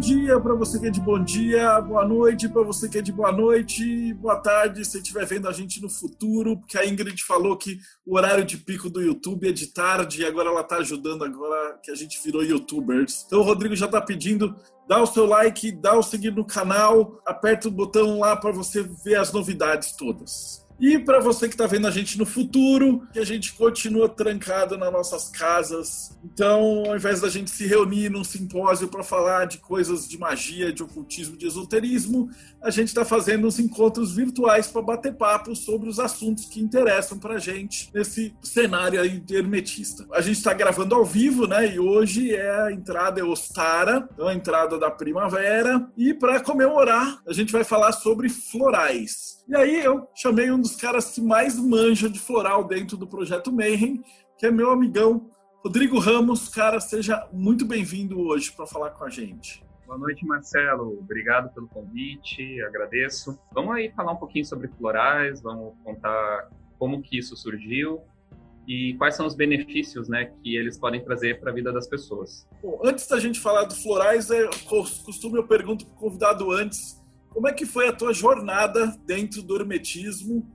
dia para você que é de bom dia, boa noite para você que é de boa noite, boa tarde se estiver vendo a gente no futuro, porque a Ingrid falou que o horário de pico do YouTube é de tarde e agora ela está ajudando agora que a gente virou YouTubers. Então o Rodrigo já está pedindo, dá o seu like, dá o seguir no canal, aperta o botão lá para você ver as novidades todas. E para você que está vendo a gente no futuro, que a gente continua trancado nas nossas casas. Então, ao invés da gente se reunir num simpósio para falar de coisas de magia, de ocultismo, de esoterismo, a gente está fazendo uns encontros virtuais para bater papo sobre os assuntos que interessam para a gente nesse cenário aí hermetista. A gente está gravando ao vivo, né? E hoje é a entrada é Ostara, então a entrada da primavera. E para comemorar, a gente vai falar sobre florais. E aí eu chamei um dos caras que mais manja de floral dentro do projeto Mayhem, que é meu amigão Rodrigo Ramos. Cara, seja muito bem-vindo hoje para falar com a gente. Boa noite, Marcelo. Obrigado pelo convite, agradeço. Vamos aí falar um pouquinho sobre florais, vamos contar como que isso surgiu e quais são os benefícios né, que eles podem trazer para a vida das pessoas. Bom, antes da gente falar do florais, é costume eu pergunto para o convidado antes como é que foi a tua jornada dentro do hermetismo?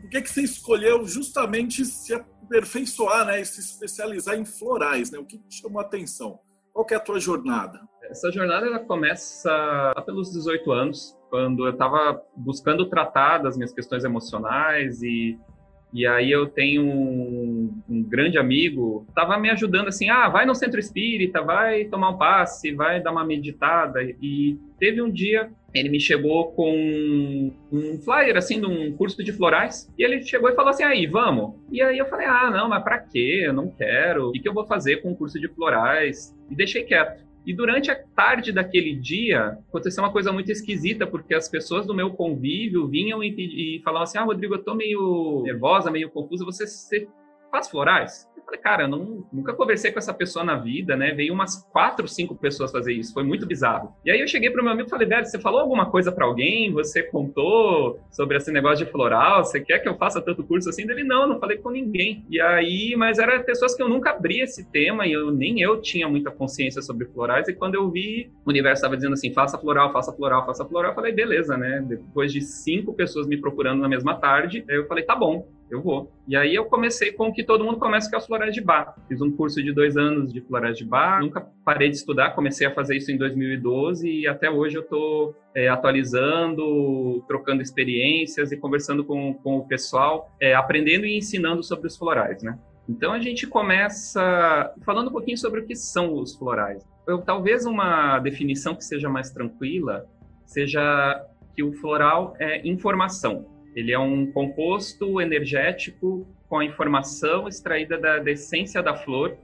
Por que, que você escolheu justamente se aperfeiçoar né, e se especializar em florais? Né? O que te chamou a atenção? Qual que é a tua jornada? Essa jornada ela começa lá pelos 18 anos, quando eu estava buscando tratar das minhas questões emocionais e e aí eu tenho um, um grande amigo, estava me ajudando assim, ah, vai no centro espírita, vai tomar um passe, vai dar uma meditada. E teve um dia ele me chegou com um flyer, assim, de um curso de florais, e ele chegou e falou assim, aí, vamos? E aí eu falei, ah, não, mas pra quê? Eu não quero. O que, que eu vou fazer com um curso de florais? E deixei quieto. E durante a tarde daquele dia, aconteceu uma coisa muito esquisita, porque as pessoas do meu convívio vinham e, e falavam assim: Ah, Rodrigo, eu tô meio nervosa, meio confusa, você, você faz florais? Falei, cara, eu não, nunca conversei com essa pessoa na vida, né? Veio umas quatro, cinco pessoas fazer isso. Foi muito bizarro. E aí eu cheguei pro meu amigo e falei, velho, você falou alguma coisa para alguém? Você contou sobre esse negócio de floral? Você quer que eu faça tanto curso assim? Ele, não, não falei com ninguém. E aí, mas eram pessoas que eu nunca abri esse tema e eu nem eu tinha muita consciência sobre florais. E quando eu vi, o universo estava dizendo assim, faça floral, faça floral, faça floral, eu falei, beleza, né? Depois de cinco pessoas me procurando na mesma tarde, eu falei, tá bom eu vou. E aí eu comecei com o que todo mundo começa, que é os florais de bar. Fiz um curso de dois anos de florais de bar, nunca parei de estudar, comecei a fazer isso em 2012 e até hoje eu estou é, atualizando, trocando experiências e conversando com, com o pessoal, é, aprendendo e ensinando sobre os florais, né? Então a gente começa falando um pouquinho sobre o que são os florais. Eu, talvez uma definição que seja mais tranquila seja que o floral é informação. Ele é um composto energético com a informação extraída da, da essência da flor,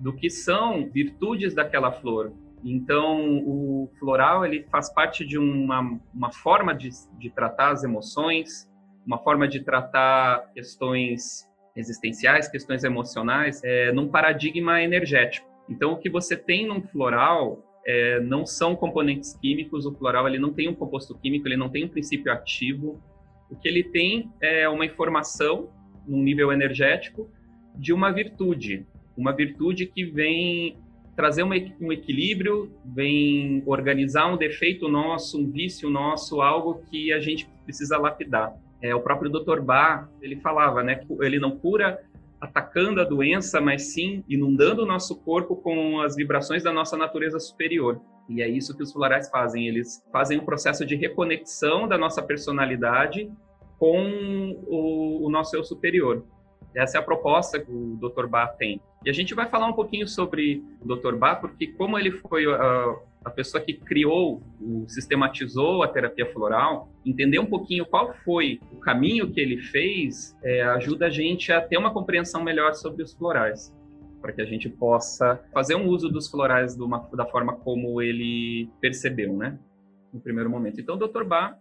do que são virtudes daquela flor. Então, o floral ele faz parte de uma, uma forma de, de tratar as emoções, uma forma de tratar questões existenciais, questões emocionais, é, num paradigma energético. Então, o que você tem num floral é, não são componentes químicos. O floral ele não tem um composto químico, ele não tem um princípio ativo, o que ele tem é uma informação, num nível energético, de uma virtude. Uma virtude que vem trazer um equilíbrio, vem organizar um defeito nosso, um vício nosso, algo que a gente precisa lapidar. É, o próprio Dr. Bach, ele falava, né, ele não cura atacando a doença, mas sim inundando o nosso corpo com as vibrações da nossa natureza superior. E é isso que os florais fazem. Eles fazem um processo de reconexão da nossa personalidade com o, o nosso eu superior. Essa é a proposta que o Dr. Bach tem. E a gente vai falar um pouquinho sobre o Dr. Bach, porque como ele foi a, a pessoa que criou, o, sistematizou a terapia floral, entender um pouquinho qual foi o caminho que ele fez, é, ajuda a gente a ter uma compreensão melhor sobre os florais para que a gente possa fazer um uso dos florais uma, da forma como ele percebeu, né? No primeiro momento. Então, o Dr. Bach,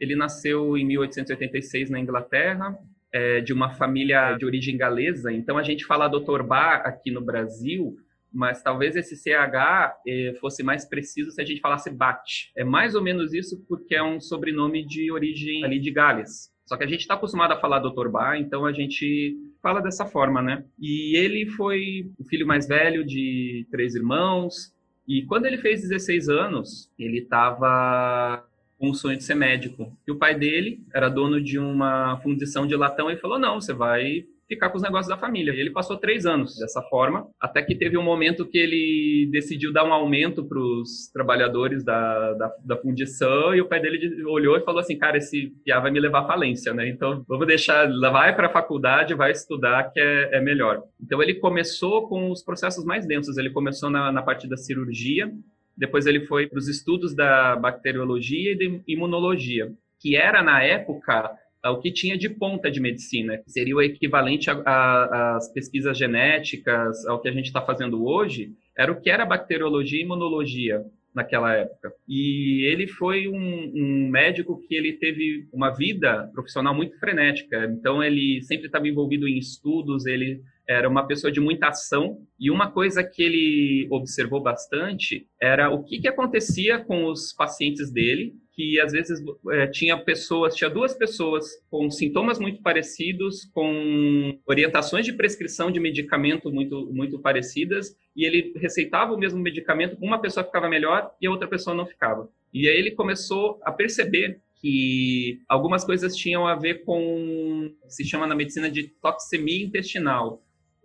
ele nasceu em 1886 na Inglaterra, é de uma família de origem galesa, então a gente fala Dr. Bar aqui no Brasil, mas talvez esse CH eh, fosse mais preciso se a gente falasse Bat. É mais ou menos isso porque é um sobrenome de origem ali de Gales. Só que a gente está acostumado a falar Dr. Bar, então a gente fala dessa forma, né? E ele foi o filho mais velho de três irmãos, e quando ele fez 16 anos, ele estava com o sonho de ser médico. E o pai dele era dono de uma fundição de latão e falou: Não, você vai ficar com os negócios da família. E ele passou três anos dessa forma, até que teve um momento que ele decidiu dar um aumento para os trabalhadores da, da, da, fundição e o pai dele olhou e falou assim, cara, esse piá vai me levar à falência, né? Então, vamos deixar, vai para a faculdade, vai estudar, que é, é, melhor. Então, ele começou com os processos mais densos. Ele começou na, na parte da cirurgia, depois ele foi para os estudos da bacteriologia e de imunologia, que era, na época, o que tinha de ponta de medicina, que seria o equivalente às pesquisas genéticas, ao que a gente está fazendo hoje, era o que era bacteriologia e imunologia naquela época. E ele foi um, um, médico que ele teve uma vida profissional muito frenética. Então ele sempre estava envolvido em estudos, ele era uma pessoa de muita ação e uma coisa que ele observou bastante era o que, que acontecia com os pacientes dele que às vezes é, tinha pessoas, tinha duas pessoas com sintomas muito parecidos, com orientações de prescrição de medicamento muito, muito parecidas, e ele receitava o mesmo medicamento, uma pessoa ficava melhor e a outra pessoa não ficava. E aí ele começou a perceber que algumas coisas tinham a ver com, se chama na medicina de toxemia intestinal,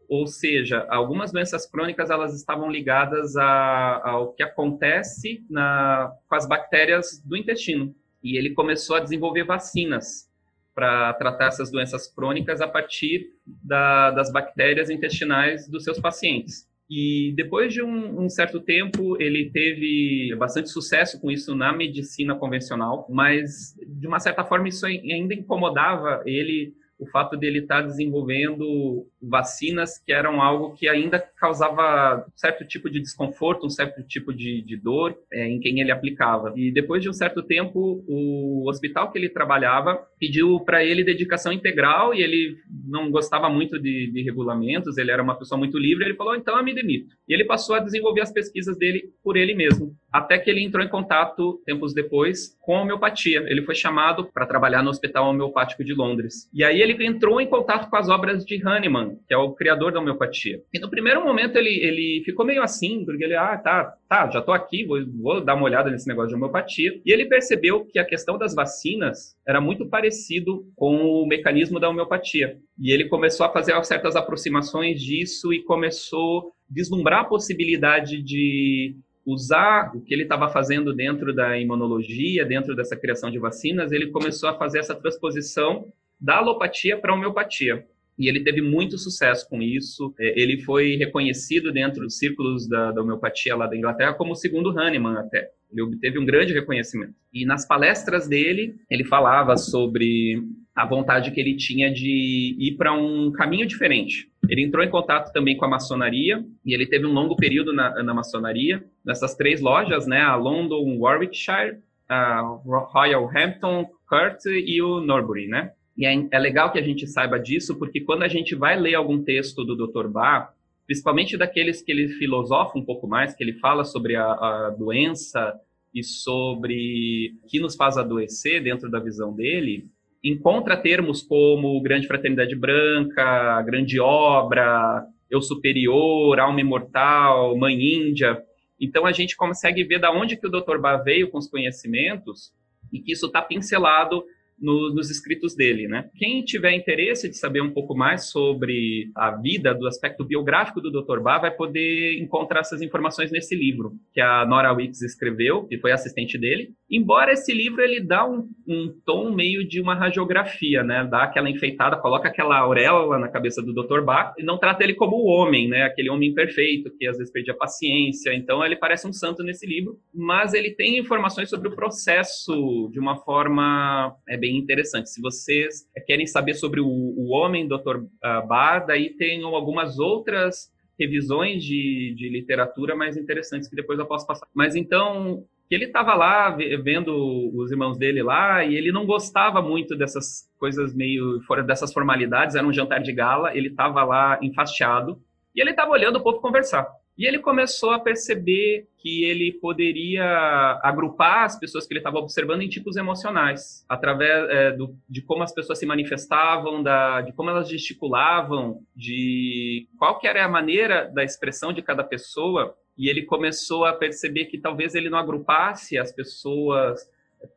ou seja, algumas doenças crônicas elas estavam ligadas a, ao que acontece na, com as bactérias do intestino. E ele começou a desenvolver vacinas para tratar essas doenças crônicas a partir da, das bactérias intestinais dos seus pacientes. E depois de um, um, certo tempo, ele teve bastante sucesso com isso na medicina convencional, mas de uma certa forma isso ainda incomodava ele o fato dele estar tá desenvolvendo vacinas que eram algo que ainda causava certo tipo de desconforto, um certo tipo de, de dor é, em quem ele aplicava. E depois de um certo tempo, o hospital que ele trabalhava pediu para ele dedicação integral e ele não gostava muito de, de, regulamentos, ele era uma pessoa muito livre, ele falou, então eu me demito. E ele passou a desenvolver as pesquisas dele por ele mesmo, até que ele entrou em contato, tempos depois, com a homeopatia. Ele foi chamado para trabalhar no Hospital Homeopático de Londres. E aí ele entrou em contato com as obras de Hahnemann, que é o criador da homeopatia. E no primeiro momento ele, ele ficou meio assim, porque ele, ah, tá, tá, já tô aqui, vou, vou dar uma olhada nesse negócio de homeopatia. E ele percebeu que a questão das vacinas era muito parecido com o mecanismo da homeopatia. E ele começou a fazer certas aproximações disso e começou a vislumbrar a possibilidade de usar o que ele estava fazendo dentro da imunologia, dentro dessa criação de vacinas, ele começou a fazer essa transposição da alopatia para a homeopatia. E ele teve muito sucesso com isso. É, ele foi reconhecido dentro dos círculos da, da homeopatia lá da Inglaterra como o segundo Hahnemann até. Ele obteve um grande reconhecimento. E nas palestras dele, ele falava sobre a vontade que ele tinha de ir para um caminho diferente. Ele entrou em contato também com a maçonaria e ele teve um longo período na, na maçonaria, nessas três lojas, né, a London, Warwickshire, a Royal Hampton, Court e o Norbury, né? E é, é legal que a gente saiba disso, porque quando a gente vai ler algum texto do Dr. Bach, principalmente daqueles que ele filosofa um pouco mais, que ele fala sobre a, a doença e sobre o que nos faz adoecer dentro da visão dele, encontra termos como grande fraternidade branca, grande obra, eu superior, alma imortal, mãe índia. Então a gente consegue ver da onde que o Dr. Bach veio com os conhecimentos e que isso está pincelado no, nos escritos dele, né? Quem tiver interesse de saber um pouco mais sobre a vida, do aspecto biográfico do Dr. Bach, vai poder encontrar essas informações nesse livro que a Nora Wicks escreveu, que foi assistente dele. Embora esse livro ele dá um, um tom meio de uma radiografia, né? Dá aquela enfeitada, coloca aquela auréola na cabeça do Dr. Bach e não trata ele como o homem, né? Aquele homem perfeito que às vezes perdia paciência. Então ele parece um santo nesse livro, mas ele tem informações sobre o processo de uma forma é, bem interessante. Se vocês querem saber sobre o, o homem Dr. Ah, Bar, daí tem algumas outras revisões de, de literatura mais interessantes que depois eu posso passar. Mas então, que ele estava lá vendo os irmãos dele lá e ele não gostava muito dessas coisas meio fora dessas formalidades, era um jantar de gala, ele estava lá enfastiado e ele estava olhando o povo conversar. E ele começou a perceber que ele poderia agrupar as pessoas que ele estava observando em tipos emocionais, através é, do, de como as pessoas se manifestavam, da, de como elas gesticulavam, de qual que era a maneira da expressão de cada pessoa. E ele começou a perceber que talvez ele não agrupasse as pessoas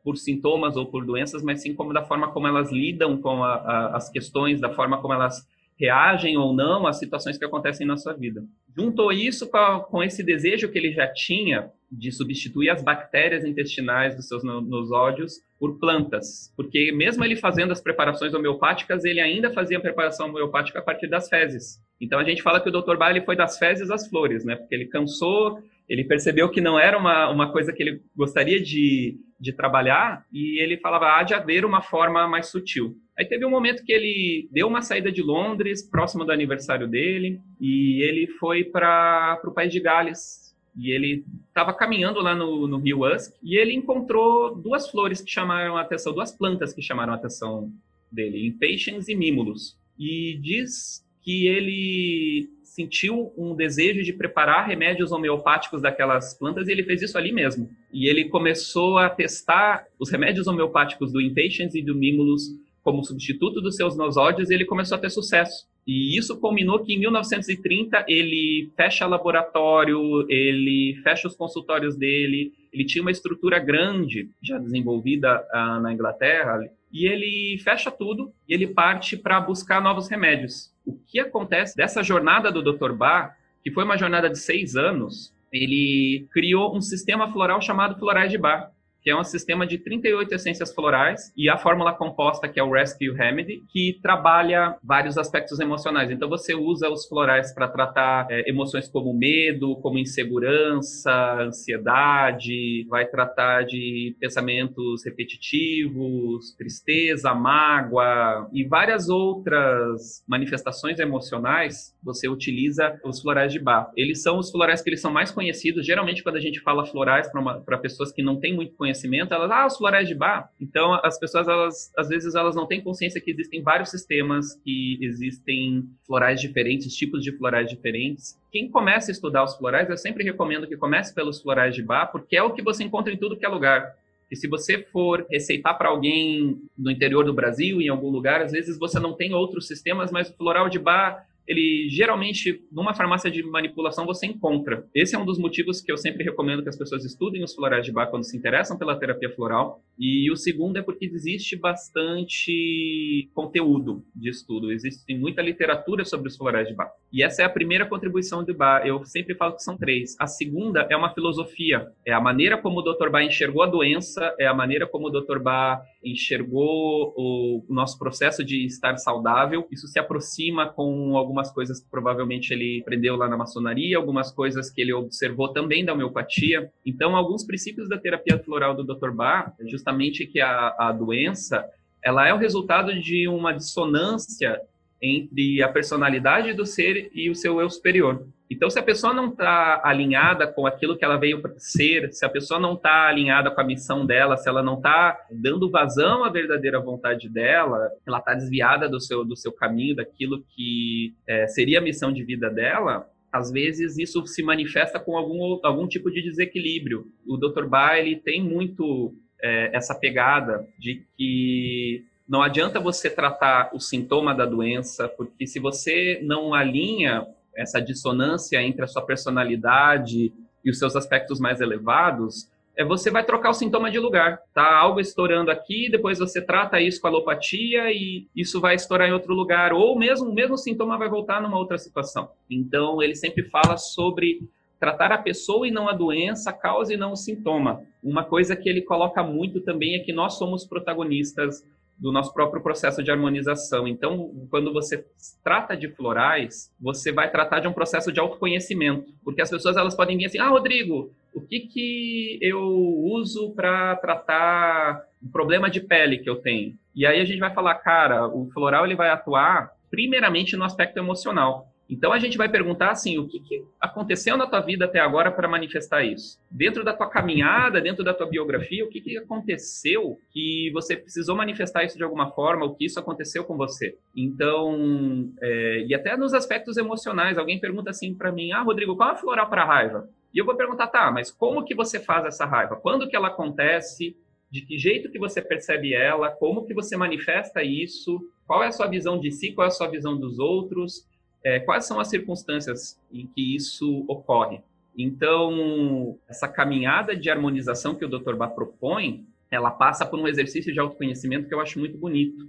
por sintomas ou por doenças, mas sim como da forma como elas lidam com a, a, as questões, da forma como elas reagem ou não às situações que acontecem na sua vida. Juntou isso com, a, com esse desejo que ele já tinha de substituir as bactérias intestinais dos seus nosódios por plantas, porque mesmo ele fazendo as preparações homeopáticas, ele ainda fazia a preparação homeopática a partir das fezes. Então a gente fala que o Dr. Bailey foi das fezes às flores, né? Porque ele cansou, ele percebeu que não era uma, uma coisa que ele gostaria de, de trabalhar e ele falava, há de haver uma forma mais sutil. Aí teve um momento que ele deu uma saída de Londres, próximo do aniversário dele, e ele foi para o país de Gales. E ele estava caminhando lá no, no Rio Usk e ele encontrou duas flores que chamaram a atenção, duas plantas que chamaram a atenção dele, Impatiens e Mimulus. E diz que ele sentiu um desejo de preparar remédios homeopáticos daquelas plantas e ele fez isso ali mesmo. E ele começou a testar os remédios homeopáticos do Impatiens e do Mimulus como substituto dos seus nosódios e ele começou a ter sucesso. E isso culminou que em 1930 ele fecha laboratório, ele fecha os consultórios dele, ele tinha uma estrutura grande já desenvolvida ah, na Inglaterra e ele fecha tudo e ele parte para buscar novos remédios. O que acontece dessa jornada do Dr. Bach, que foi uma jornada de seis anos, ele criou um sistema floral chamado Florais de Bach que é um sistema de 38 essências florais, e a fórmula composta, que é o Rescue Remedy, que trabalha vários aspectos emocionais. Então, você usa os florais para tratar é, emoções como medo, como insegurança, ansiedade, vai tratar de pensamentos repetitivos, tristeza, mágoa e várias outras manifestações emocionais. Você utiliza os florais de Bach. Eles são os florais que eles são mais conhecidos. Geralmente, quando a gente fala florais para pessoas que não têm muito conhecimento, conhecimento, elas, ah, os florais de bar. Então, as pessoas, elas, às vezes, elas não têm consciência que existem vários sistemas, que existem florais diferentes, tipos de florais diferentes. Quem começa a estudar os florais, eu sempre recomendo que comece pelos florais de bar, porque é o que você encontra em tudo que é lugar. E se você for receitar para alguém no interior do Brasil, em algum lugar, às vezes você não tem outros sistemas, mas o floral de bar ele geralmente, numa farmácia de manipulação, você encontra. Esse é um dos motivos que eu sempre recomendo que as pessoas estudem os florais de Bach quando se interessam pela terapia floral. E o segundo é porque existe bastante conteúdo de estudo, existe muita literatura sobre os florais de Bach. E essa é a primeira contribuição de Bach. Eu sempre falo que são três. A segunda é uma filosofia, é a maneira como o Dr. Bach enxergou a doença, é a maneira como o Dr. Bach enxergou o nosso processo de estar saudável. Isso se aproxima com algumas coisas que provavelmente ele aprendeu lá na maçonaria, algumas coisas que ele observou também da homeopatia. Então, alguns princípios da terapia floral do Dr. Bach, justamente que a, a doença ela é o resultado de uma dissonância entre a personalidade do ser e o seu eu superior. Então, se a pessoa não está alinhada com aquilo que ela veio ser, se a pessoa não está alinhada com a missão dela, se ela não está dando vazão à verdadeira vontade dela, ela está desviada do seu, do seu caminho, daquilo que é, seria a missão de vida dela, às vezes isso se manifesta com algum, algum tipo de desequilíbrio. O Dr. Bailey tem muito é, essa pegada de que não adianta você tratar o sintoma da doença, porque se você não alinha essa dissonância entre a sua personalidade e os seus aspectos mais elevados, é você vai trocar o sintoma de lugar. Tá algo estourando aqui, depois você trata isso com alopatia e isso vai estourar em outro lugar, ou mesmo o mesmo sintoma vai voltar numa outra situação. Então, ele sempre fala sobre tratar a pessoa e não a doença, a causa e não o sintoma. Uma coisa que ele coloca muito também é que nós somos protagonistas do nosso próprio processo de harmonização. Então, quando você trata de florais, você vai tratar de um processo de autoconhecimento, porque as pessoas elas podem vir assim: "Ah, Rodrigo, o que que eu uso para tratar o problema de pele que eu tenho?" E aí a gente vai falar: "Cara, o floral ele vai atuar primeiramente no aspecto emocional. Então a gente vai perguntar assim, o que, que aconteceu na tua vida até agora para manifestar isso? Dentro da tua caminhada, dentro da tua biografia, o que, que aconteceu que você precisou manifestar isso de alguma forma, o que isso aconteceu com você? Então, é, e até nos aspectos emocionais, alguém pergunta assim para mim, ah, Rodrigo, qual é a floral para raiva? E eu vou perguntar, tá, mas como que você faz essa raiva? Quando que ela acontece? De que jeito que você percebe ela? Como que você manifesta isso? Qual é a sua visão de si? Qual é a sua visão dos outros? É, quais são as circunstâncias em que isso ocorre. Então, essa caminhada de harmonização que o Dr. Bach propõe, ela passa por um exercício de autoconhecimento que eu acho muito bonito,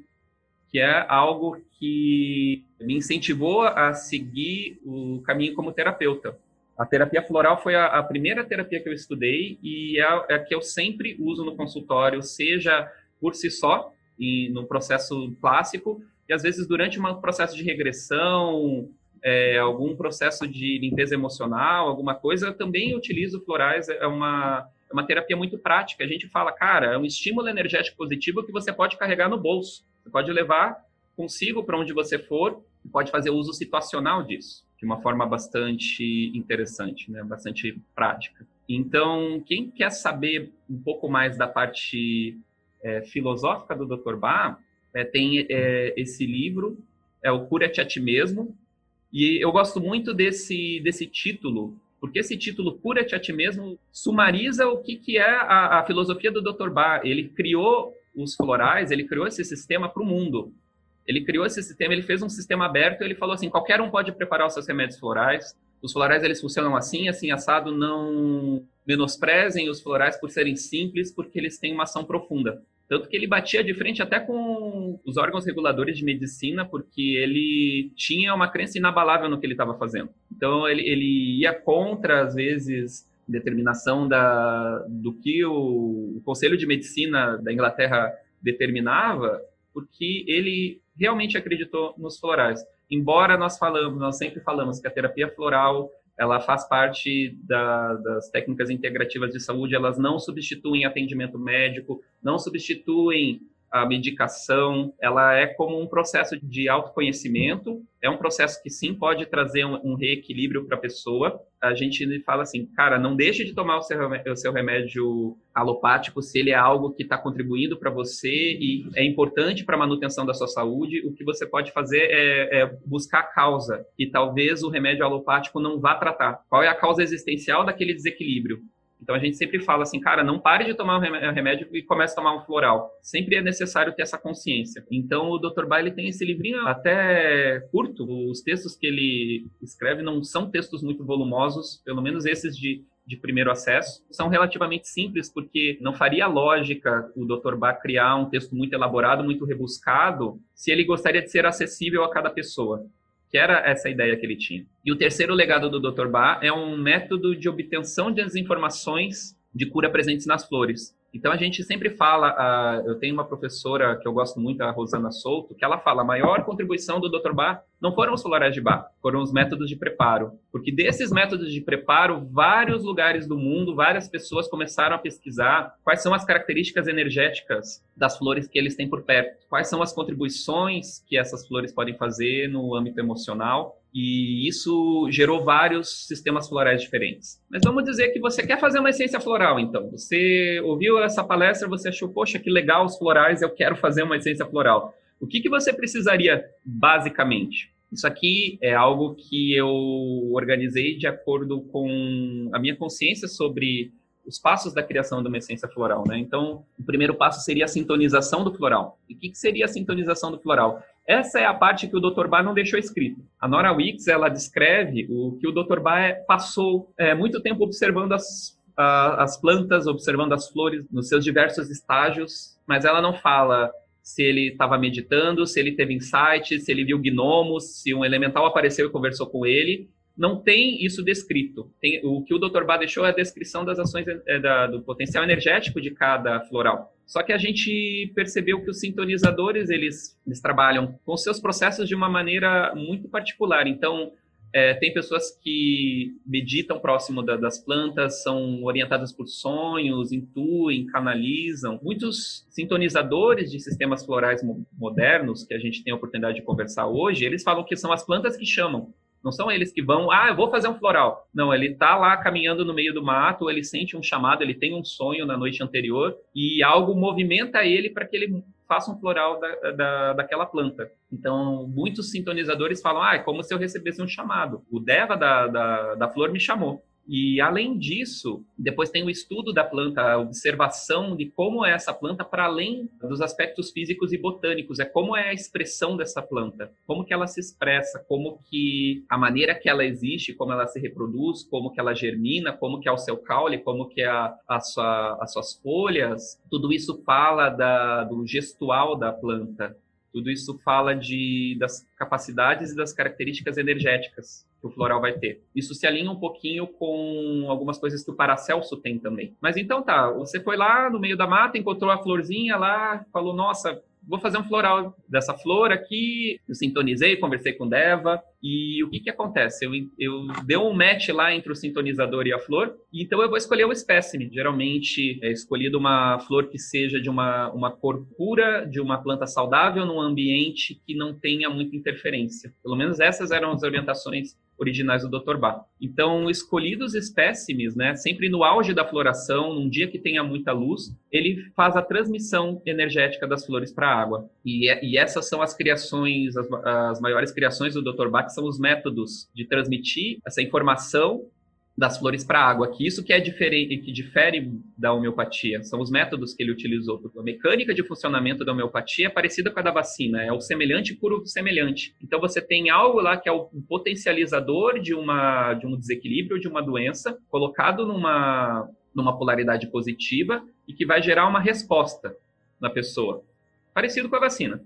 que é algo que me incentivou a seguir o caminho como terapeuta. A terapia floral foi a, a primeira terapia que eu estudei e é, é a que eu sempre uso no consultório, seja por si só, e no processo clássico, e às vezes durante um processo de regressão, é, algum processo de limpeza emocional, alguma coisa, eu também utilizo florais, é uma, é uma terapia muito prática. A gente fala, cara, é um estímulo energético positivo que você pode carregar no bolso. Você pode levar consigo para onde você for pode fazer uso situacional disso, de uma forma bastante interessante, né? bastante prática. Então, quem quer saber um pouco mais da parte é, filosófica do Dr. Bach, é, tem é, esse livro, é o Cura-te a ti mesmo, e eu gosto muito desse, desse título, porque esse título, Cura-te a ti mesmo, sumariza o que, que é a, a filosofia do Dr. Bar. Ele criou os florais, ele criou esse sistema para o mundo. Ele criou esse sistema, ele fez um sistema aberto, ele falou assim, qualquer um pode preparar os seus remédios florais, os florais eles funcionam assim, assim, assado, não menosprezem os florais por serem simples, porque eles têm uma ação profunda. Tanto que ele batia de frente até com os órgãos reguladores de medicina, porque ele tinha uma crença inabalável no que ele estava fazendo. Então, ele, ele ia contra, às vezes, determinação da, do que o, o Conselho de Medicina da Inglaterra determinava, porque ele realmente acreditou nos florais. Embora nós falamos, nós sempre falamos que a terapia floral ela faz parte da, das técnicas integrativas de saúde, elas não substituem atendimento médico, não substituem a medicação, ela é como um processo de autoconhecimento, é um processo que sim pode trazer um, reequilíbrio para a pessoa. A gente fala assim, cara, não deixe de tomar o seu, o seu remédio alopático se ele é algo que está contribuindo para você e é importante para a manutenção da sua saúde. O que você pode fazer é, é buscar a causa, e talvez o remédio alopático não vá tratar. Qual é a causa existencial daquele desequilíbrio? Então a gente sempre fala assim, cara, não pare de tomar um remédio e comece a tomar um floral. Sempre é necessário ter essa consciência. Então o Dr. Bailey tem esse livrinho até curto. Os textos que ele escreve não são textos muito volumosos, pelo menos esses de de primeiro acesso são relativamente simples, porque não faria lógica o Dr. Bach criar um texto muito elaborado, muito rebuscado, se ele gostaria de ser acessível a cada pessoa que era essa ideia que ele tinha. E o terceiro legado do Dr. Ba é um método de obtenção das informações de cura presentes nas flores. Então a gente sempre fala, uh, eu tenho uma professora que eu gosto muito, a Rosana Souto, que ela fala, a maior contribuição do Dr. Bar não foram os florais de bar, foram os métodos de preparo. Porque desses métodos de preparo, vários lugares do mundo, várias pessoas começaram a pesquisar quais são as características energéticas das flores que eles têm por perto, quais são as contribuições que essas flores podem fazer no âmbito emocional e isso gerou vários sistemas florais diferentes. Mas vamos dizer que você quer fazer uma essência floral, então. Você ouviu essa palestra, você achou, poxa, que legal os florais, eu quero fazer uma essência floral. O que, que você precisaria, basicamente? Isso aqui é algo que eu organizei de acordo com a minha consciência sobre os passos da criação de uma essência floral, né? Então, o primeiro passo seria a sintonização do floral. E o que, que seria a sintonização do floral? Essa é a parte que o Dr. Bar não deixou escrito. A Nora Wicks, ela descreve o que o Dr. Bar passou é, muito tempo observando as, a, as plantas, observando as flores nos seus diversos estágios, mas ela não fala se ele estava meditando, se ele teve insights, se ele viu gnomos, se um elemental apareceu e conversou com ele não tem isso descrito. Tem, o que o Dr. Bá deixou é a descrição das ações é, da, do potencial energético de cada floral. Só que a gente percebeu que os sintonizadores eles, eles trabalham com seus processos de uma maneira muito particular. Então, é, tem pessoas que meditam próximo da, das plantas, são orientadas por sonhos, intuem, canalizam. Muitos sintonizadores de sistemas florais modernos, que a gente tem a oportunidade de conversar hoje, eles falam que são as plantas que chamam. Não são eles que vão, ah, eu vou fazer um floral. Não, ele está lá caminhando no meio do mato, ele sente um chamado, ele tem um sonho na noite anterior e algo movimenta ele para que ele faça um floral da, da, daquela planta. Então, muitos sintonizadores falam, ah, é como se eu recebesse um chamado. O Deva da, da, da flor me chamou. E além disso, depois tem o estudo da planta, a observação de como é essa planta para além dos aspectos físicos e botânicos, é como é a expressão dessa planta, como que ela se expressa, como que a maneira que ela existe, como ela se reproduz, como que ela germina, como que é o seu caule, como que é a, a sua, as suas folhas, tudo isso fala da, do gestual da planta, tudo isso fala de, das capacidades e das características energéticas que o floral vai ter. Isso se alinha um pouquinho com algumas coisas que o Paracelso tem também. Mas então tá, você foi lá no meio da mata, encontrou a florzinha lá, falou, nossa, vou fazer um floral dessa flor aqui. Eu sintonizei, conversei com Deva. E o que, que acontece? Eu, eu dei um match lá entre o sintonizador e a flor, então eu vou escolher o espécime. Geralmente é escolhido uma flor que seja de uma, uma cor pura, de uma planta saudável, num ambiente que não tenha muita interferência. Pelo menos essas eram as orientações originais do Dr. Bach. Então, escolhidos espécimes, né, sempre no auge da floração, num dia que tenha muita luz, ele faz a transmissão energética das flores para a água. E, é, e, essas são as criações, as, as maiores criações do Dr. Bach, são os métodos de transmitir essa informação das flores para a água, que isso que é diferente, que difere da homeopatia, são os métodos que ele utilizou. A mecânica de funcionamento da homeopatia é parecida com a da vacina, é o semelhante por o semelhante. Então você tem algo lá que é o potencializador de uma de um desequilíbrio de uma doença colocado numa numa polaridade positiva e que vai gerar uma resposta na pessoa, parecido com a vacina.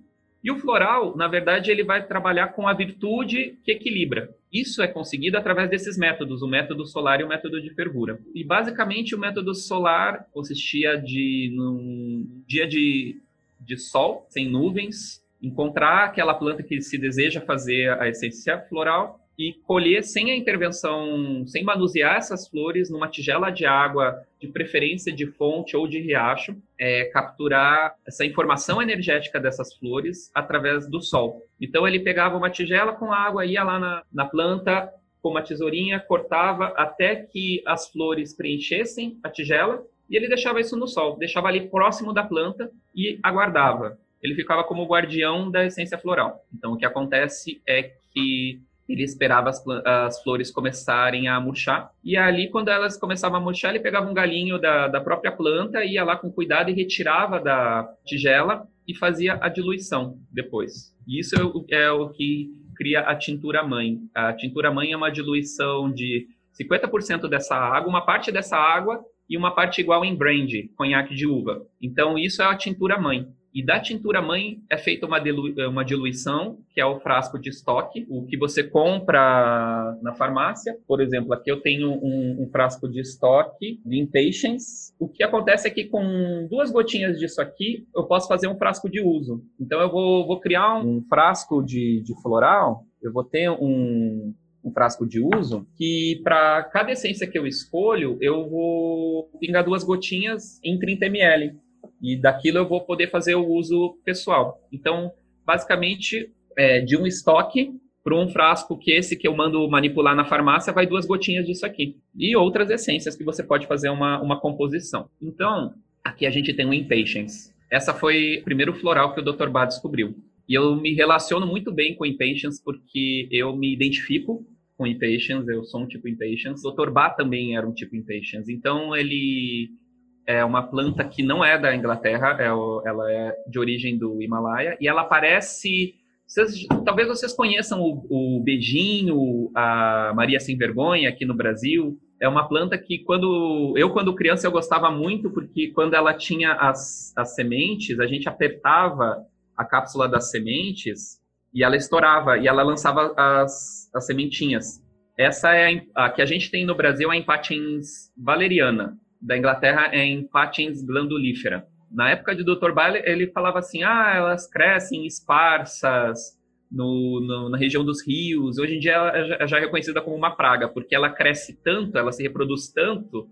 E o floral, na verdade, ele vai trabalhar com a virtude que equilibra. Isso é conseguido através desses métodos, o método solar e o método de fervura. E basicamente o método solar consistia de num dia de, de sol, sem nuvens, encontrar aquela planta que se deseja fazer a essência floral e colher sem a intervenção, sem manusear essas flores numa tigela de água, de preferência de fonte ou de riacho, é, capturar essa informação energética dessas flores através do sol. Então ele pegava uma tigela com água, ia lá na, na planta com uma tesourinha, cortava até que as flores preenchessem a tigela e ele deixava isso no sol, deixava ali próximo da planta e aguardava. Ele ficava como guardião da essência floral. Então o que acontece é que ele esperava as, as, flores começarem a murchar. E ali, quando elas começavam a murchar, ele pegava um galinho da, da própria planta, ia lá com cuidado e retirava da tigela e fazia a diluição depois. E isso é o, é o que cria a tintura mãe. A tintura mãe é uma diluição de 50% dessa água, uma parte dessa água e uma parte igual em brandy, conhaque de uva. Então, isso é a tintura mãe. E da tintura mãe é feita uma, dilu uma diluição, que é o frasco de estoque, o que você compra na farmácia. Por exemplo, aqui eu tenho um, um frasco de estoque de Impatience. O que acontece é que com duas gotinhas disso aqui, eu posso fazer um frasco de uso. Então eu vou, vou criar um frasco de, de floral, eu vou ter um, um frasco de uso, que para cada essência que eu escolho, eu vou pingar duas gotinhas em 30 ml e daquilo eu vou poder fazer o uso pessoal. Então, basicamente, é, de um estoque para um frasco que esse que eu mando manipular na farmácia vai duas gotinhas disso aqui. E outras essências que você pode fazer uma, uma composição. Então, aqui a gente tem o Impatience. Essa foi o primeiro floral que o Dr. Bá descobriu. E eu me relaciono muito bem com Impatience porque eu me identifico com Impatience, eu sou um tipo Impatience. O Dr. Bá também era um tipo Impatience. Então, ele é uma planta que não é da Inglaterra, é o, ela é de origem do Himalaia, e ela parece. Vocês, talvez vocês conheçam o, o, beijinho, a Maria Sem Vergonha aqui no Brasil. É uma planta que quando eu quando criança eu gostava muito porque quando ela tinha as, as sementes a gente apertava a cápsula das sementes e ela estourava e ela lançava as, as sementinhas. Essa é a, a que a gente tem no Brasil a Impatiens valeriana da Inglaterra é em patins glandulífera. Na época de Dr. Bailey, ele falava assim, ah, elas crescem esparsas no, no, na região dos rios. Hoje em dia ela é já é reconhecida como uma praga, porque ela cresce tanto, ela se reproduz tanto,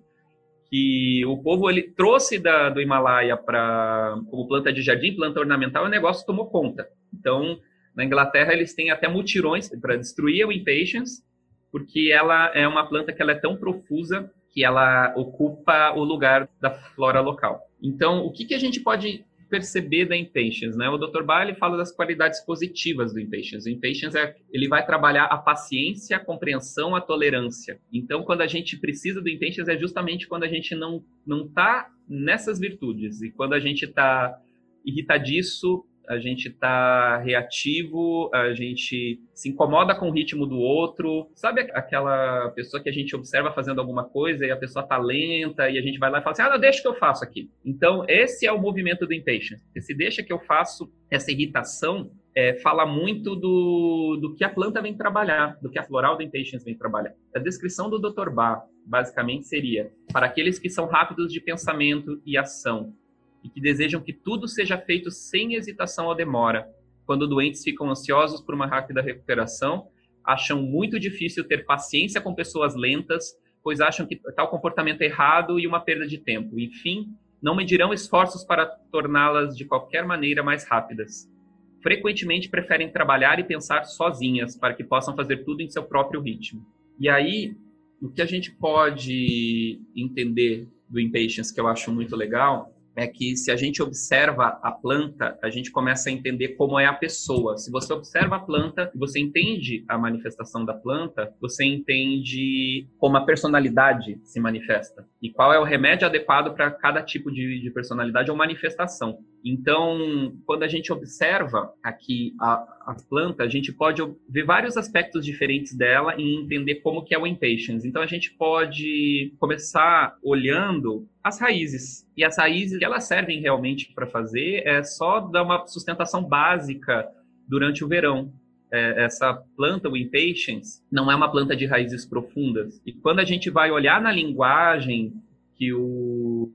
que o povo ele trouxe da, do Himalaia para como planta de jardim, planta ornamental, e o negócio tomou conta. Então, Na Inglaterra, eles têm até mutirões para destruir o impatience, porque ela é uma planta que ela é tão profusa que ela ocupa o lugar da flora local. Então, o que, que a gente pode perceber da impatience, né? O Dr. Bailey fala das qualidades positivas do impatience. O impatience é, ele vai trabalhar a paciência, a compreensão, a tolerância. Então, quando a gente precisa do impatience é justamente quando a gente não não está nessas virtudes e quando a gente está irritadiço, a gente tá reativo, a gente se incomoda com o ritmo do outro. Sabe aquela pessoa que a gente observa fazendo alguma coisa e a pessoa tá lenta e a gente vai lá e fala assim: ah, não, deixa que eu faço aqui. Então, esse é o movimento do impatience. Esse deixa que eu faço, essa irritação, é, fala muito do, do que a planta vem trabalhar, do que a floral do impatience vem trabalhar. A descrição do Dr. Bach, basicamente, seria para aqueles que são rápidos de pensamento e ação, e que desejam que tudo seja feito sem hesitação ou demora. Quando doentes ficam ansiosos por uma rápida recuperação, acham muito difícil ter paciência com pessoas lentas, pois acham que tal comportamento é errado e uma perda de tempo. Enfim, não medirão esforços para torná-las de qualquer maneira mais rápidas. Frequentemente preferem trabalhar e pensar sozinhas para que possam fazer tudo em seu próprio ritmo. E aí, o que a gente pode entender do impatience que eu acho muito legal é que se a gente observa a planta, a gente começa a entender como é a pessoa. Se você observa a planta, você entende a manifestação da planta, você entende como a personalidade se manifesta e qual é o remédio adequado para cada tipo de, de, personalidade ou manifestação. Então, quando a gente observa aqui a, a planta, a gente pode ver vários aspectos diferentes dela e entender como que é o impatience. Então, a gente pode começar olhando as raízes. E as raízes que elas servem realmente para fazer é só dar uma sustentação básica durante o verão. É, essa planta, o impatience, não é uma planta de raízes profundas. E quando a gente vai olhar na linguagem que o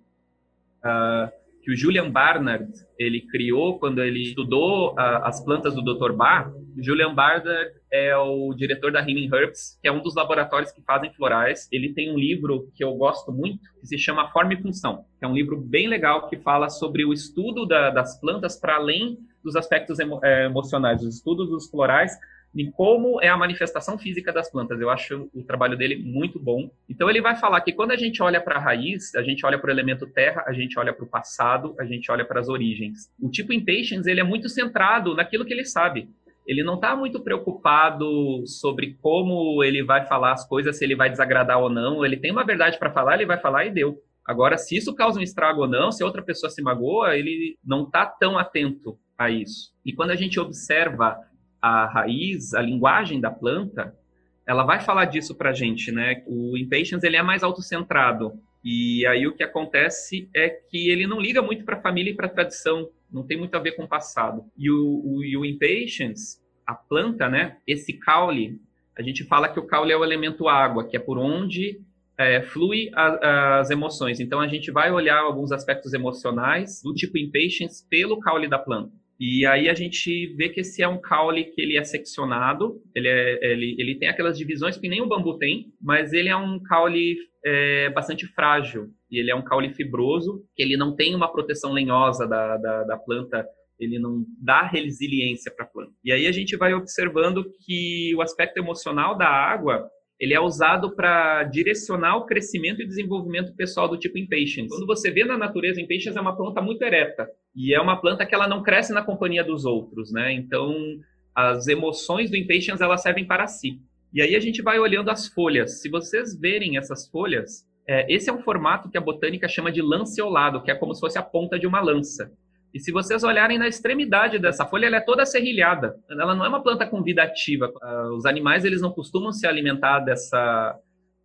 uh, que o Julian Barnard ele criou quando ele estudou uh, as plantas do Dr. Bach. Julian Barnard é o diretor da Healing Herbs, que é um dos laboratórios que fazem florais. Ele tem um livro que eu gosto muito, que se chama Forma e Função. É um livro bem legal que fala sobre o estudo da, das plantas para além dos aspectos emo, é, emocionais, os estudos dos florais em como é a manifestação física das plantas. Eu acho o trabalho dele muito bom. Então ele vai falar que quando a gente olha para a raiz, a gente olha para o elemento terra, a gente olha para o passado, a gente olha para as origens. O tipo Impatience, ele é muito centrado naquilo que ele sabe. Ele não está muito preocupado sobre como ele vai falar as coisas, se ele vai desagradar ou não. Ele tem uma verdade para falar, ele vai falar e deu. Agora, se isso causa um estrago ou não, se outra pessoa se magoa, ele não está tão atento a isso. E quando a gente observa a raiz, a linguagem da planta, ela vai falar disso para a gente, né? O Impatience ele é mais autocentrado e aí o que acontece é que ele não liga muito para a família e para a tradição, não tem muito a ver com o passado. E o, o, e o Impatience, a planta, né? Esse caule, a gente fala que o caule é o elemento água, que é por onde é, flui a, as emoções. Então a gente vai olhar alguns aspectos emocionais do tipo Impatience pelo caule da planta. E aí a gente vê que esse é um caule que ele é seccionado, ele, é, ele, ele tem aquelas divisões que nem o bambu tem, mas ele é um caule é, bastante frágil, e ele é um caule fibroso, que ele não tem uma proteção lenhosa da, da, da planta, ele não dá resiliência para a planta. E aí a gente vai observando que o aspecto emocional da água ele é usado para direcionar o crescimento e desenvolvimento pessoal do tipo impatience. Quando você vê na natureza, impatience é uma planta muito ereta e é uma planta que ela não cresce na companhia dos outros, né? Então, as emoções do impatience elas servem para si. E aí a gente vai olhando as folhas. Se vocês verem essas folhas, é, esse é um formato que a botânica chama de lanceolado, que é como se fosse a ponta de uma lança. E se vocês olharem na extremidade dessa folha, ela é toda serrilhada. Ela não é uma planta com vida ativa. Ah, os animais eles não costumam se alimentar dessa,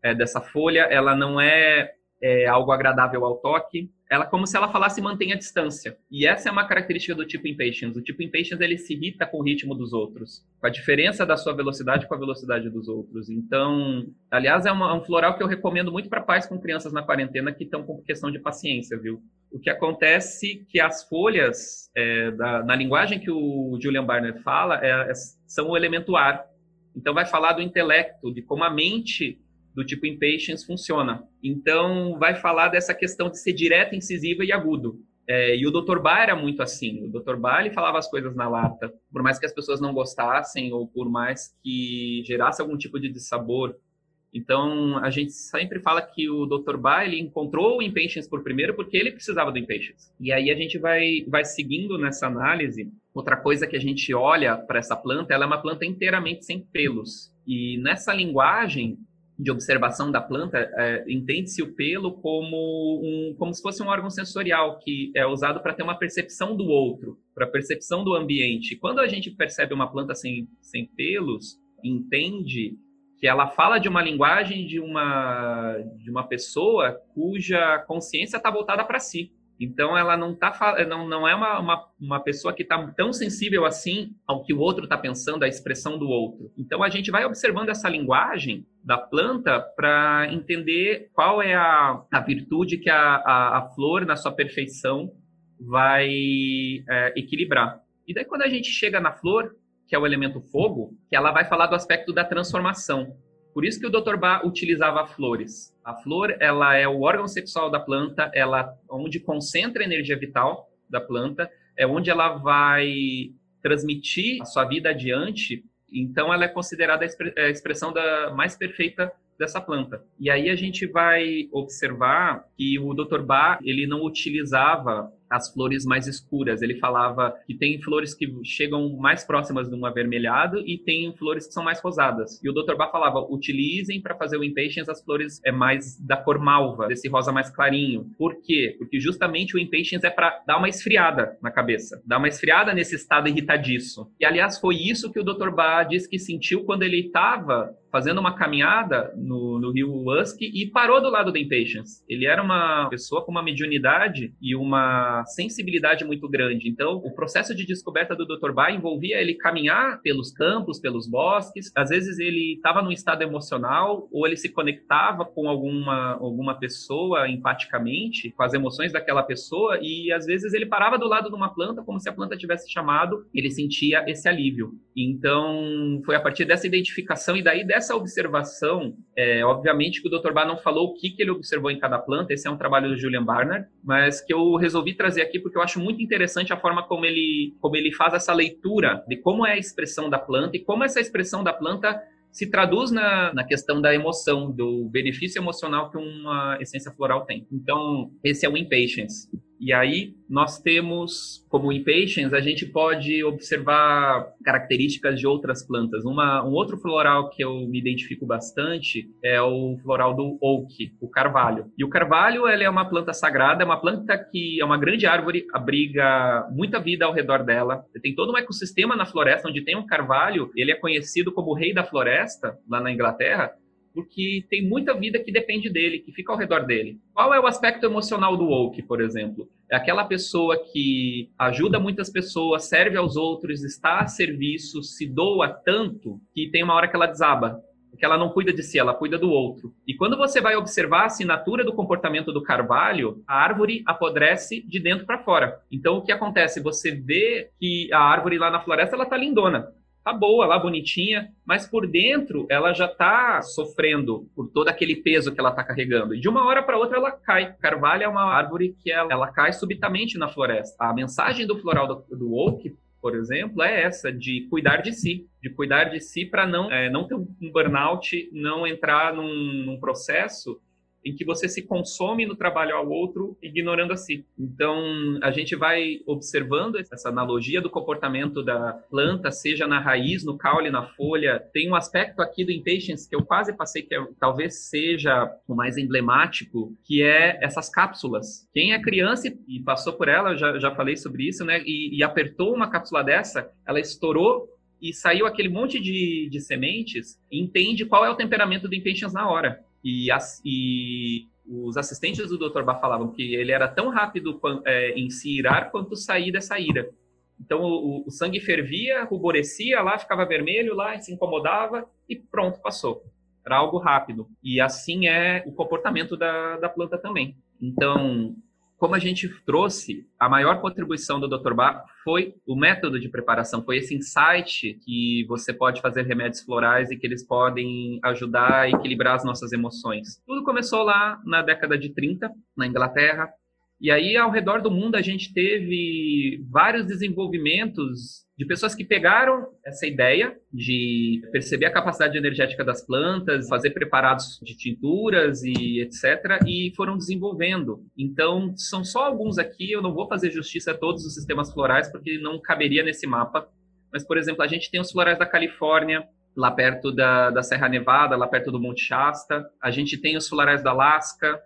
é, dessa folha. Ela não é, é algo agradável ao toque ela como se ela falasse mantenha a distância. E essa é uma característica do tipo impatience. O tipo impatience ele se irrita com o ritmo dos outros, com a diferença da sua velocidade com a velocidade dos outros. Então, aliás, é uma, um floral que eu recomendo muito para pais com crianças na quarentena que estão com questão de paciência, viu? O que acontece é que as folhas, é, da, na linguagem que o Julian Barner fala, é, é, são o elemento ar. Então, vai falar do intelecto, de como a mente do tipo impatience funciona. Então, vai falar dessa questão de ser direto, incisiva e agudo. É, e o Dr. Ba era muito assim. O Dr. Ba ele falava as coisas na lata, por mais que as pessoas não gostassem ou por mais que gerasse algum tipo de dissabor. Então, a gente sempre fala que o Dr. Ba ele encontrou o Impatience por primeiro porque ele precisava do Impatience. E aí a gente vai, vai seguindo nessa análise. Outra coisa que a gente olha para essa planta, ela é uma planta inteiramente sem pelos. E nessa linguagem, de observação da planta, é, entende-se o pelo como, um, como se fosse um órgão sensorial que é usado para ter uma percepção do outro, para percepção do ambiente. Quando a gente percebe uma planta sem, sem pelos, entende que ela fala de uma linguagem de uma, de uma pessoa cuja consciência está voltada para si. Então, ela não, tá, não, não é uma, uma, uma pessoa que está tão sensível assim ao que o outro está pensando, à expressão do outro. Então, a gente vai observando essa linguagem da planta para entender qual é a, a virtude que a, a, a flor, na sua perfeição, vai é, equilibrar. E daí, quando a gente chega na flor, que é o elemento fogo, que ela vai falar do aspecto da transformação. Por isso que o Dr. Ba utilizava flores. A flor, ela é o órgão sexual da planta, ela onde concentra a energia vital da planta, é onde ela vai transmitir a sua vida adiante. Então, ela é considerada a expressão da mais perfeita dessa planta. E aí a gente vai observar que o Dr. Ba, ele não utilizava as flores mais escuras. Ele falava que tem flores que chegam mais próximas de um avermelhado e tem flores que são mais rosadas. E o Dr. Ba falava, utilizem para fazer o impatience as flores é mais da cor malva, desse rosa mais clarinho. Por quê? Porque justamente o impatience é para dar uma esfriada na cabeça, dar uma esfriada nesse estado irritadiço. E aliás, foi isso que o Dr. Ba disse que sentiu quando ele estava fazendo uma caminhada no, no rio Husky e parou do lado do Impatience. Ele era uma pessoa com uma mediunidade e uma sensibilidade muito grande. Então, o processo de descoberta do Dr. Ba envolvia ele caminhar pelos campos, pelos bosques. Às vezes ele estava num estado emocional ou ele se conectava com alguma, alguma pessoa empaticamente, com as emoções daquela pessoa e às vezes ele parava do lado de uma planta como se a planta tivesse chamado, ele sentia esse alívio. Então, foi a partir dessa identificação e daí dessa observação, é, obviamente que o Dr. Ba não falou o que, que ele observou em cada planta, esse é um trabalho do Julian Barnard, mas que eu resolvi trazer aqui porque eu acho muito interessante a forma como ele, como ele faz essa leitura de como é a expressão da planta e como essa expressão da planta se traduz na, na questão da emoção, do benefício emocional que uma essência floral tem. Então, esse é o impatience. E aí nós temos, como impatiens, a gente pode observar características de outras plantas. Uma, um outro floral que eu me identifico bastante é o floral do oak, o carvalho. E o carvalho é uma planta sagrada, é uma planta que é uma grande árvore, abriga muita vida ao redor dela. Tem todo um ecossistema na floresta onde tem um carvalho, ele é conhecido como o rei da floresta, lá na Inglaterra, porque tem muita vida que depende dele, que fica ao redor dele. Qual é o aspecto emocional do woke, por exemplo? É aquela pessoa que ajuda muitas pessoas, serve aos outros, está a serviço, se doa tanto que tem uma hora que ela desaba. Que ela não cuida de si, ela cuida do outro. E quando você vai observar a assinatura do comportamento do carvalho, a árvore apodrece de dentro para fora. Então, o que acontece? Você vê que a árvore lá na floresta ela tá lindona tá boa lá, bonitinha, mas por dentro ela já tá sofrendo por todo aquele peso que ela tá carregando. E de uma hora para outra ela cai. Carvalho é uma árvore que ela, ela, cai subitamente na floresta. A mensagem do floral do, do oak, por exemplo, é essa de cuidar de si, de cuidar de si para não é, não ter um burnout, não entrar num, num processo em que você se consome no trabalho ao outro, ignorando a si. Então, a gente vai observando essa analogia do comportamento da planta, seja na raiz, no caule, na folha. Tem um aspecto aqui do impatience que eu quase passei, que é, talvez seja o mais emblemático, que é essas cápsulas. Quem é criança e passou por ela, eu já, já falei sobre isso, né? E, e apertou uma cápsula dessa, ela estourou e saiu aquele monte de, de sementes, entende qual é o temperamento do impatience na hora. E, e os assistentes do Dr. Bach falavam que ele era tão rápido é, em se irar quanto sair dessa ira. Então o, o, sangue fervia, ruborecia lá, ficava vermelho lá, se incomodava e pronto, passou. Era algo rápido. E assim é o comportamento da, da planta também. Então, como a gente trouxe, a maior contribuição do Dr. Bach foi o método de preparação, foi esse insight que você pode fazer remédios florais e que eles podem ajudar a equilibrar as nossas emoções. Tudo começou lá na década de 30, na Inglaterra, E aí, ao redor do mundo, a gente teve vários desenvolvimentos de pessoas que pegaram essa ideia de perceber a capacidade energética das plantas, fazer preparados de tinturas e etc, e foram desenvolvendo. Então, são só alguns aqui, eu não vou fazer justiça a todos os sistemas florais porque não caberia nesse mapa. Mas, por exemplo, a gente tem os florais da Califórnia, lá perto da, da Serra Nevada, lá perto do Monte Shasta. A gente tem os florais da Alasca,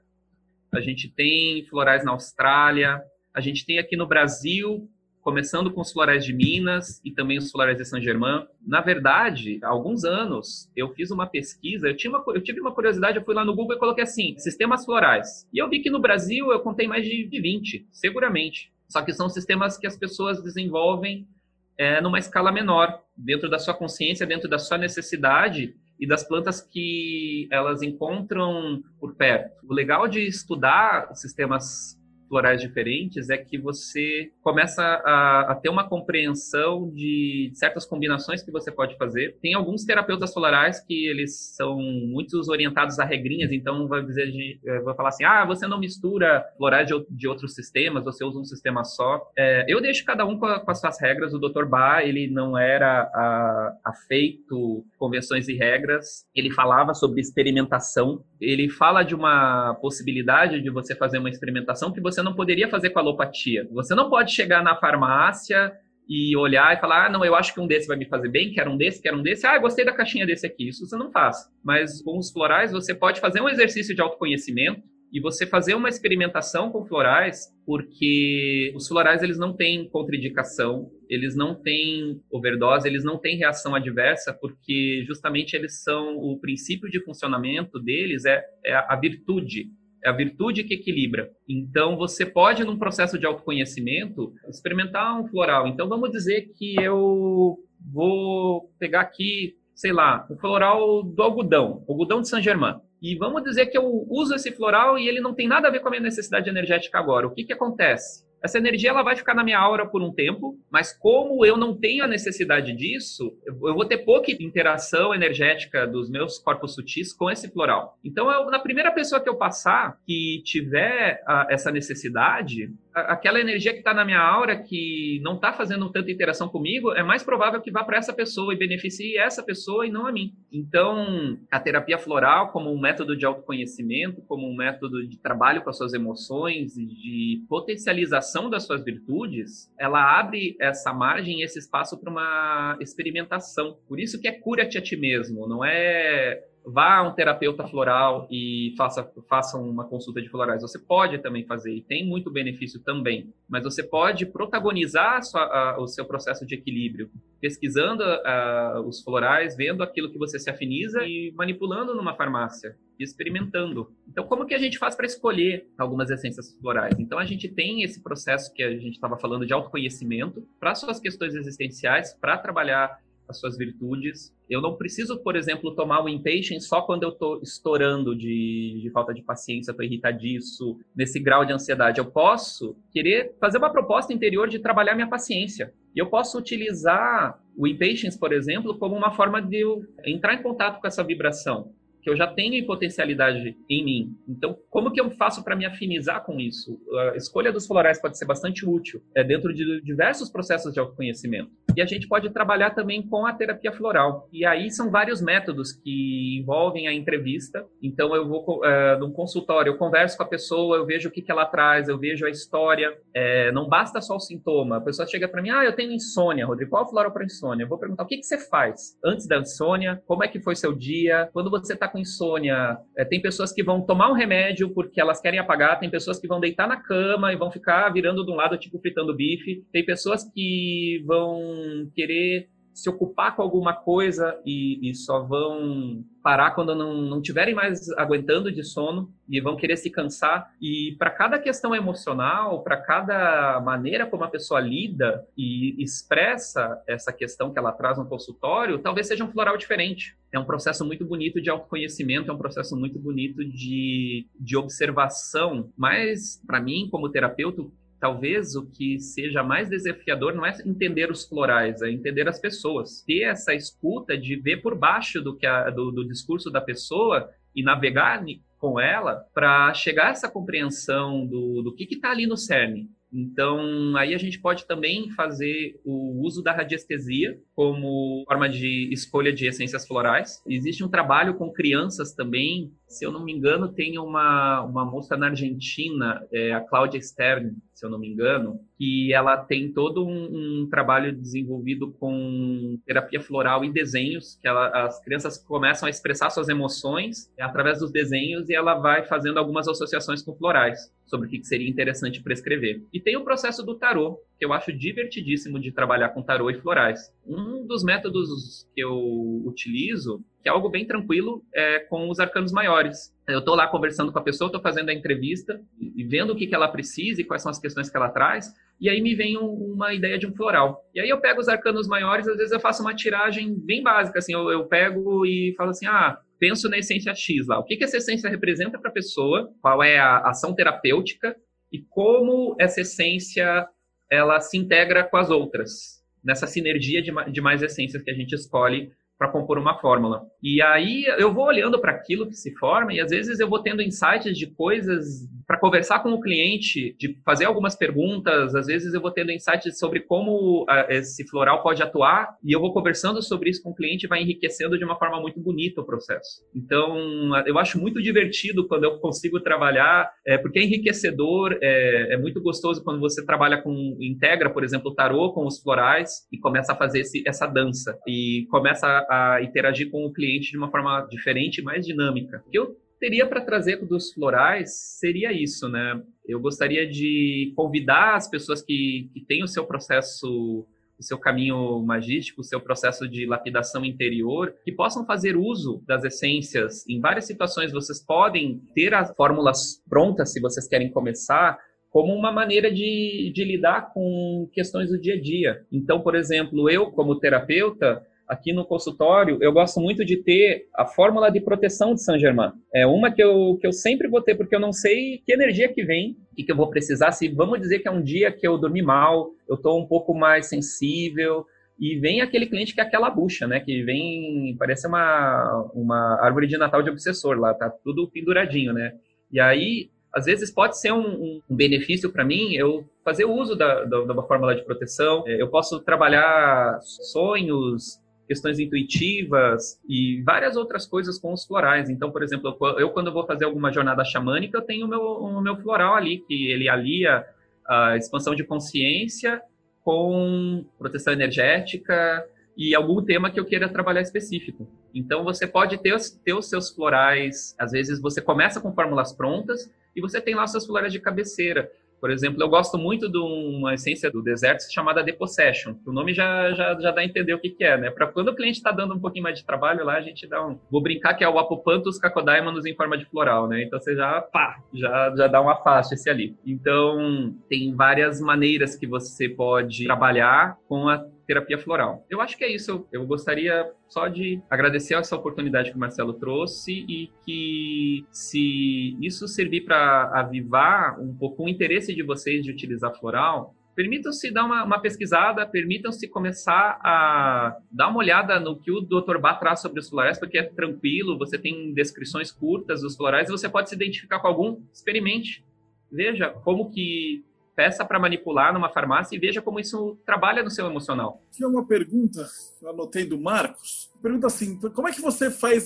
a gente tem florais na Austrália, a gente tem aqui no Brasil começando com os florais de Minas e também os florais de Saint-Germain. Na verdade, há alguns anos, eu fiz uma pesquisa, eu, tinha uma, eu tive uma curiosidade, eu fui lá no Google e coloquei assim, sistemas florais. E eu vi que no Brasil eu contei mais de 20, seguramente. Só que são sistemas que as pessoas desenvolvem é, numa escala menor, dentro da sua consciência, dentro da sua necessidade e das plantas que elas encontram por perto. O legal de estudar sistemas florais diferentes é que você começa a, a ter uma compreensão de certas combinações que você pode fazer. Tem alguns terapeutas florais que eles são muitos orientados a regrinhas, então vai dizer, eh, vai falar assim, ah, você não mistura florais de, de outros sistemas, você usa um sistema só. É, eu deixo cada um com, a, com, as suas regras. O Dr. Ba, ele não era a, afeito convenções e regras. Ele falava sobre experimentação. Ele fala de uma possibilidade de você fazer uma experimentação que você você não poderia fazer com alopatia. Você não pode chegar na farmácia e olhar e falar, ah, não, eu acho que um desse vai me fazer bem, quero um desse, quero um desse. Ah, gostei da caixinha desse aqui. Isso você não faz. Mas com os florais, você pode fazer um exercício de autoconhecimento e você fazer uma experimentação com florais, porque os florais eles não têm contraindicação, eles não têm overdose, eles não têm reação adversa, porque justamente eles são o princípio de funcionamento deles é, é a virtude é a virtude que equilibra. Então, você pode, num processo de autoconhecimento, experimentar um floral. Então, vamos dizer que eu vou pegar aqui, sei lá, o floral do algodão, algodão de Saint-Germain. E vamos dizer que eu uso esse floral e ele não tem nada a ver com a minha necessidade energética agora. O que, que acontece? Essa energia ela vai ficar na minha aura por um tempo, mas como eu não tenho a necessidade disso, eu vou ter pouca interação energética dos meus corpos sutis com esse floral. Então, eu, na primeira pessoa que eu passar que tiver a, essa necessidade, aquela energia que está na minha aura, que não está fazendo tanta interação comigo, é mais provável que vá para essa pessoa e beneficie essa pessoa e não a mim. Então, a terapia floral, como um método de autoconhecimento, como um método de trabalho com as suas emoções de potencialização das suas virtudes, ela abre essa margem, esse espaço para uma experimentação. Por isso que é cura-te a ti mesmo, não é vá a um terapeuta floral e faça, faça uma consulta de florais. Você pode também fazer e tem muito benefício também, mas você pode protagonizar sua, a, o seu processo de equilíbrio, pesquisando a, os florais, vendo aquilo que você se afiniza e manipulando numa farmácia experimentando. Então, como que a gente faz para escolher algumas essências florais? Então, a gente tem esse processo que a gente estava falando de autoconhecimento para suas questões existenciais, para trabalhar as suas virtudes. Eu não preciso, por exemplo, tomar o impatient só quando eu estou estourando de, de, falta de paciência, estou irritadiço, nesse grau de ansiedade. Eu posso querer fazer uma proposta interior de trabalhar minha paciência. E eu posso utilizar o impatience, por exemplo, como uma forma de eu entrar em contato com essa vibração que eu já tenho potencialidade em mim. Então, como que eu faço para me afinizar com isso? A escolha dos florais pode ser bastante útil é, dentro de diversos processos de autoconhecimento. E a gente pode trabalhar também com a terapia floral. E aí são vários métodos que envolvem a entrevista. Então, eu vou é, num consultório, eu converso com a pessoa, eu vejo o que, que ela traz, eu vejo a história. É, não basta só o sintoma. A pessoa chega para mim, ah, eu tenho insônia, Rodrigo. Qual é floral para insônia? Eu vou perguntar o que, que você faz antes da insônia, como é que foi seu dia, quando você está com com insônia, é, tem pessoas que vão tomar um remédio porque elas querem apagar, tem pessoas que vão deitar na cama e vão ficar virando de um lado, tipo fritando bife, tem pessoas que vão querer se ocupar com alguma coisa e, e só vão parar quando não, não tiverem mais aguentando de sono e vão querer se cansar. E para cada questão emocional, para cada maneira como a pessoa lida e expressa essa questão que ela traz no consultório, talvez seja um floral diferente. É um processo muito bonito de autoconhecimento, é um processo muito bonito de, de observação. Mas, para mim, como terapeuta, talvez o que seja mais desafiador não é entender os florais, é entender as pessoas. Ter essa escuta de ver por baixo do, que a, do, do discurso da pessoa e navegar com ela para chegar a essa compreensão do, do que está ali no cerne. Então, aí a gente pode também fazer o uso da radiestesia como forma de escolha de essências florais. Existe um trabalho com crianças também. Se eu não me engano, tem uma, uma moça na Argentina, é, a Cláudia Stern, se eu não me engano, que ela tem todo um, um, trabalho desenvolvido com terapia floral e desenhos, que ela, as crianças começam a expressar suas emoções através dos desenhos e ela vai fazendo algumas associações com florais sobre o que seria interessante para escrever. E tem o processo do tarô, que eu acho divertidíssimo de trabalhar com tarô e florais. Um dos métodos que eu utilizo, que é algo bem tranquilo, é com os arcanos maiores. Eu estou lá conversando com a pessoa, estou fazendo a entrevista e vendo o que, que ela precisa e quais são as questões que ela traz, e aí me vem um, uma ideia de um floral. E aí eu pego os arcanos maiores, às vezes eu faço uma tiragem bem básica, assim, eu, eu pego e falo assim, ah, penso na essência X lá. O que, que essa essência representa para a pessoa? Qual é a ação terapêutica? E como essa essência ela se integra com as outras? Nessa sinergia de, de mais essências que a gente escolhe para compor uma fórmula. E aí eu vou olhando para aquilo que se forma e às vezes eu vou tendo insights de coisas para conversar com o cliente, de fazer algumas perguntas, às vezes eu vou tendo insights sobre como ah, esse floral pode atuar e eu vou conversando sobre isso com o cliente e vai enriquecendo de uma forma muito bonita o processo. Então, eu acho muito divertido quando eu consigo trabalhar, é, porque é enriquecedor, é, é muito gostoso quando você trabalha com, integra, por exemplo, o tarô com os florais e começa a fazer esse, essa dança e começa a, a interagir com o cliente de uma forma diferente e mais dinâmica. Eu teria para trazer dos florais seria isso, né? Eu gostaria de convidar as pessoas que, que têm o seu processo, o seu caminho magístico, o seu processo de lapidação interior, que possam fazer uso das essências. Em várias situações, vocês podem ter as fórmulas prontas, se vocês querem começar, como uma maneira de, de lidar com questões do dia a dia. Então, por exemplo, eu, como terapeuta, aqui no consultório, eu gosto muito de ter a fórmula de proteção de Saint Germain. É uma que eu, que eu sempre vou ter, porque eu não sei que energia que vem e que eu vou precisar. Se vamos dizer que é um dia que eu dormi mal, eu estou um pouco mais sensível, e vem aquele cliente que é aquela bucha, né? Que vem, parece uma, uma árvore de Natal de obsessor lá, tá tudo penduradinho, né? E aí, às vezes pode ser um, um benefício para mim eu fazer uso da, da, da fórmula de proteção. É, eu posso trabalhar sonhos, questões intuitivas e várias outras coisas com os florais. Então, por exemplo, eu quando vou fazer alguma jornada xamânica, eu tenho o meu, o meu floral ali, que ele alia a expansão de consciência com proteção energética e algum tema que eu queira trabalhar específico. Então, você pode ter os, ter os seus florais, às vezes você começa com fórmulas prontas e você tem lá os seus florais de cabeceira. Por exemplo, eu gosto muito de uma essência do deserto chamada Depossession. O nome já, já, já dá a entender o que, que é, né? Para quando o cliente está dando um pouquinho mais de trabalho lá, a gente dá um. Vou brincar que é o Apopanthus cacodaimanus em forma de floral, né? Então você já, pá, já, já dá uma faixa esse ali. Então, tem várias maneiras que você pode trabalhar com a terapia floral. Eu acho que é isso. Eu gostaria só de agradecer essa oportunidade que o Marcelo trouxe e que se isso servir para avivar um pouco o interesse de vocês de utilizar floral, permitam-se dar uma, uma pesquisada, permitam-se começar a dar uma olhada no que o Dr. Bá traz sobre os florais, porque é tranquilo, você tem descrições curtas dos florais e você pode se identificar com algum, experimente. Veja como que peça para manipular numa farmácia e veja como isso trabalha no seu emocional. Tinha uma pergunta, anotei do Marcos. Pergunta assim: como é que você faz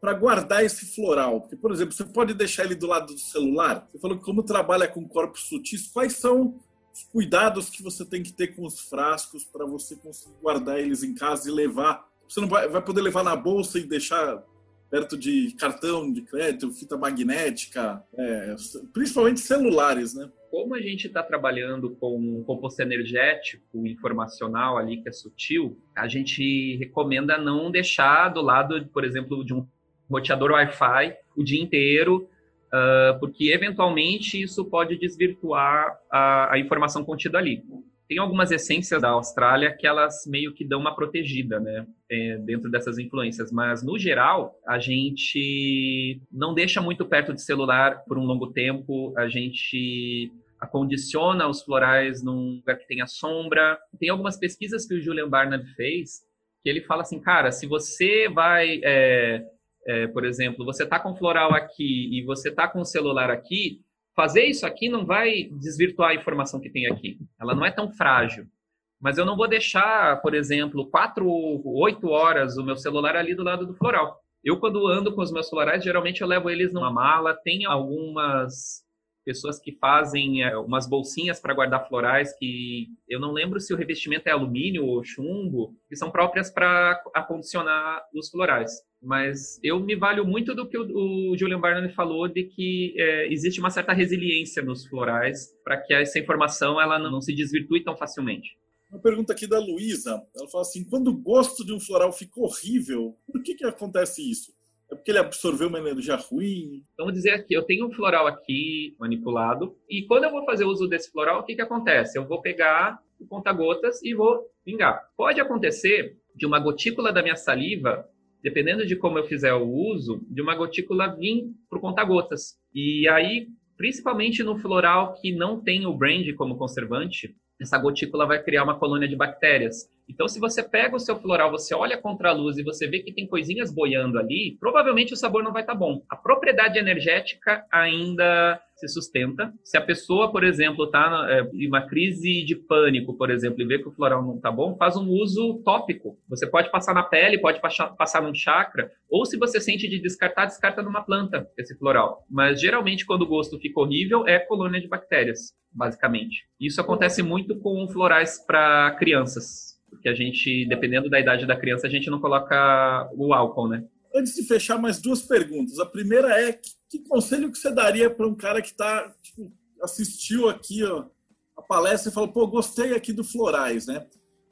para guardar esse floral? Porque, por exemplo, você pode deixar ele do lado do celular? Você falou que como trabalha com corpos sutis, quais são os cuidados que você tem que ter com os frascos para você conseguir guardar eles em casa e levar? Você não vai, vai poder levar na bolsa e deixar perto de cartão de crédito, fita magnética, é, principalmente celulares, né? Como a gente está trabalhando com um composto energético informacional ali que é sutil, a gente recomenda não deixar do lado, por exemplo, de um roteador Wi-Fi o dia inteiro, uh, porque eventualmente isso pode desvirtuar a, a informação contida ali. Tem algumas essências da Austrália que elas meio que dão uma protegida, né, é, dentro dessas influências, mas no geral a gente não deixa muito perto de celular por um longo tempo, a gente acondiciona os florais num lugar que tenha sombra. Tem algumas pesquisas que o Julian Barnard fez que ele fala assim, cara, se você vai é, É, por exemplo, você está com floral aqui e você está com o celular aqui, fazer isso aqui não vai desvirtuar a informação que tem aqui. Ela não é tão frágil. Mas eu não vou deixar, por exemplo, quatro, oito horas o meu celular ali do lado do floral. Eu, quando ando com os meus florais, geralmente eu levo eles numa mala. Tem algumas pessoas que fazem é, umas bolsinhas para guardar florais que eu não lembro se o revestimento é alumínio ou chumbo, que são próprias para acondicionar os florais. Mas eu me valho muito do que o, o Julian Barnard falou de que é, existe uma certa resiliência nos florais para que essa informação ela não, não se desvirtue tão facilmente. Uma pergunta aqui da Luísa. Ela fala assim: quando o gosto de um floral fica horrível, por que, que acontece isso? É porque ele absorveu uma energia ruim? Vamos dizer aqui, eu tenho um floral aqui manipulado, e quando eu vou fazer uso desse floral, o que, que acontece? Eu vou pegar o conta-gotas e vou pingar. Pode acontecer de uma gotícula da minha saliva, dependendo de como eu fizer o uso, de uma gotícula vir para o conta-gotas. E aí, principalmente no floral que não tem o brand como conservante, essa gotícula vai criar uma colônia de bactérias. Então, se você pega o seu floral, você olha contra a luz e você vê que tem coisinhas boiando ali, provavelmente o sabor não vai estar tá bom. A propriedade energética ainda se sustenta. Se a pessoa, por exemplo, está é, em uma crise de pânico, por exemplo, e vê que o floral não está bom, faz um uso tópico. Você pode passar na pele, pode passar num chakra, ou se você sente de descartar, descarta numa planta esse floral. Mas geralmente, quando o gosto fica horrível, é colônia de bactérias, basicamente. Isso acontece muito com florais para crianças porque a gente, dependendo da idade da criança, a gente não coloca o álcool, né? Antes de fechar, mais duas perguntas. A primeira é que, que conselho que você daria para um cara que está tipo, assistiu aqui ó, a palestra e falou, pô, gostei aqui do Florais, né?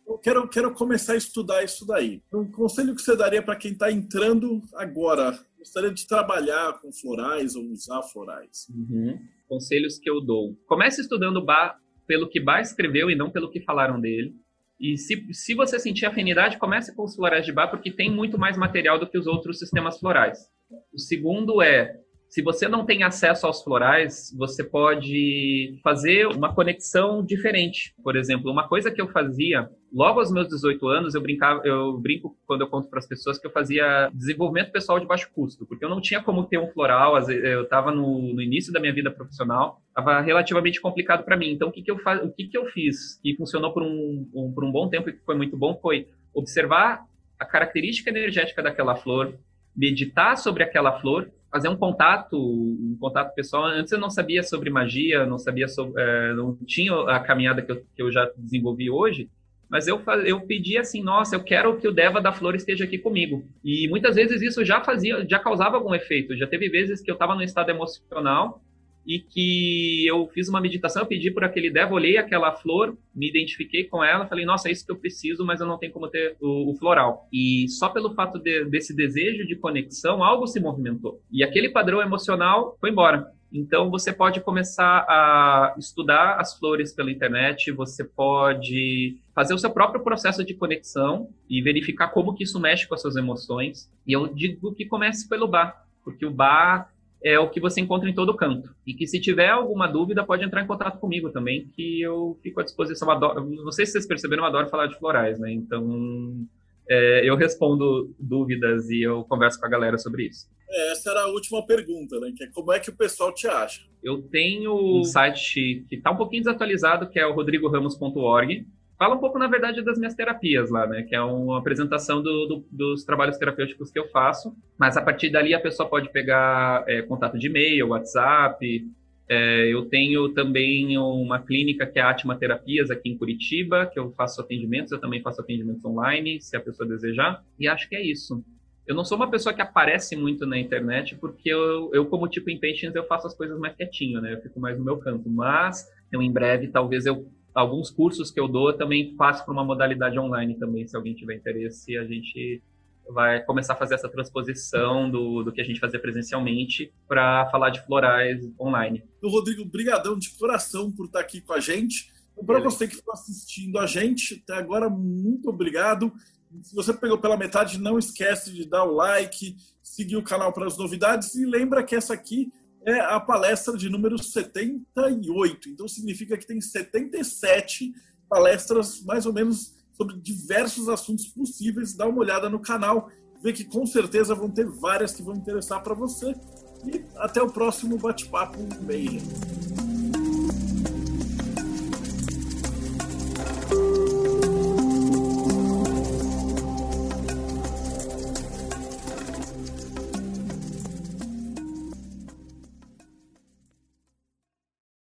Eu quero, quero começar a estudar isso daí. Um conselho que você daria para quem está entrando agora, gostaria de trabalhar com florais ou usar florais? Uhum. Conselhos que eu dou. Comece estudando Bach pelo que Bach escreveu e não pelo que falaram dele. E se, se você sentir afinidade, comece com os florais de bar, porque tem muito mais material do que os outros sistemas florais. O segundo é se você não tem acesso aos florais, você pode fazer uma conexão diferente. Por exemplo, uma coisa que eu fazia logo aos meus 18 anos, eu brincava, eu brinco quando eu conto para as pessoas que eu fazia desenvolvimento pessoal de baixo custo, porque eu não tinha como ter um floral, eu estava no, no, início da minha vida profissional, estava relativamente complicado para mim. Então, o que que eu faz, o que que eu fiz que funcionou por um, um por um bom tempo e que foi muito bom foi observar a característica energética daquela flor, meditar sobre aquela flor fazer um contato, um contato pessoal. Antes eu não sabia sobre magia, não sabia sobre, é, não tinha a caminhada que eu, que eu já desenvolvi hoje, mas eu, eu pedi assim, nossa, eu quero que o Deva da Flor esteja aqui comigo. E muitas vezes isso já fazia, já causava algum efeito. Já teve vezes que eu estava no estado emocional e que eu fiz uma meditação, eu pedi por aquele Deva, olhei aquela flor, me identifiquei com ela, falei, nossa, é isso que eu preciso, mas eu não tenho como ter o, o floral. E só pelo fato de, desse desejo de conexão, algo se movimentou. E aquele padrão emocional foi embora. Então, você pode começar a estudar as flores pela internet, você pode fazer o seu próprio processo de conexão e verificar como que isso mexe com as suas emoções. E eu digo que comece pelo bar, porque o bar é o que você encontra em todo canto. E que se tiver alguma dúvida, pode entrar em contato comigo também, que eu fico à disposição. Adoro, não sei se vocês perceberam, eu adoro falar de florais, né? Então, é, eu respondo dúvidas e eu converso com a galera sobre isso. É, essa era a última pergunta, né? Que é como é que o pessoal te acha? Eu tenho um site que está um pouquinho desatualizado, que é o rodrigoramos.org fala um pouco, na verdade, das minhas terapias lá, né? Que é uma apresentação do, do, dos trabalhos terapêuticos que eu faço. Mas a partir dali a pessoa pode pegar é, contato de e-mail, WhatsApp. É, eu tenho também uma clínica que é a Atma Terapias aqui em Curitiba, que eu faço atendimentos. Eu também faço atendimentos online, se a pessoa desejar. E acho que é isso. Eu não sou uma pessoa que aparece muito na internet, porque eu, eu como tipo em Patients, eu faço as coisas mais quietinho, né? Eu fico mais no meu canto. Mas, eu, em breve, talvez eu alguns cursos que eu dou também passo para uma modalidade online também, se alguém tiver interesse, a gente vai começar a fazer essa transposição do, do que a gente fazia presencialmente para falar de florais online. Rodrigo, brigadão de coração por estar aqui com a gente. Para você que está assistindo a gente até agora, muito obrigado. Se você pegou pela metade, não esquece de dar o like, seguir o canal para as novidades e lembra que essa aqui é a palestra de número 78. Então significa que tem 77 palestras, mais ou menos, sobre diversos assuntos possíveis. Dá uma olhada no canal. ver que com certeza vão ter várias que vão interessar para você. E até o próximo bate-papo Mayhem.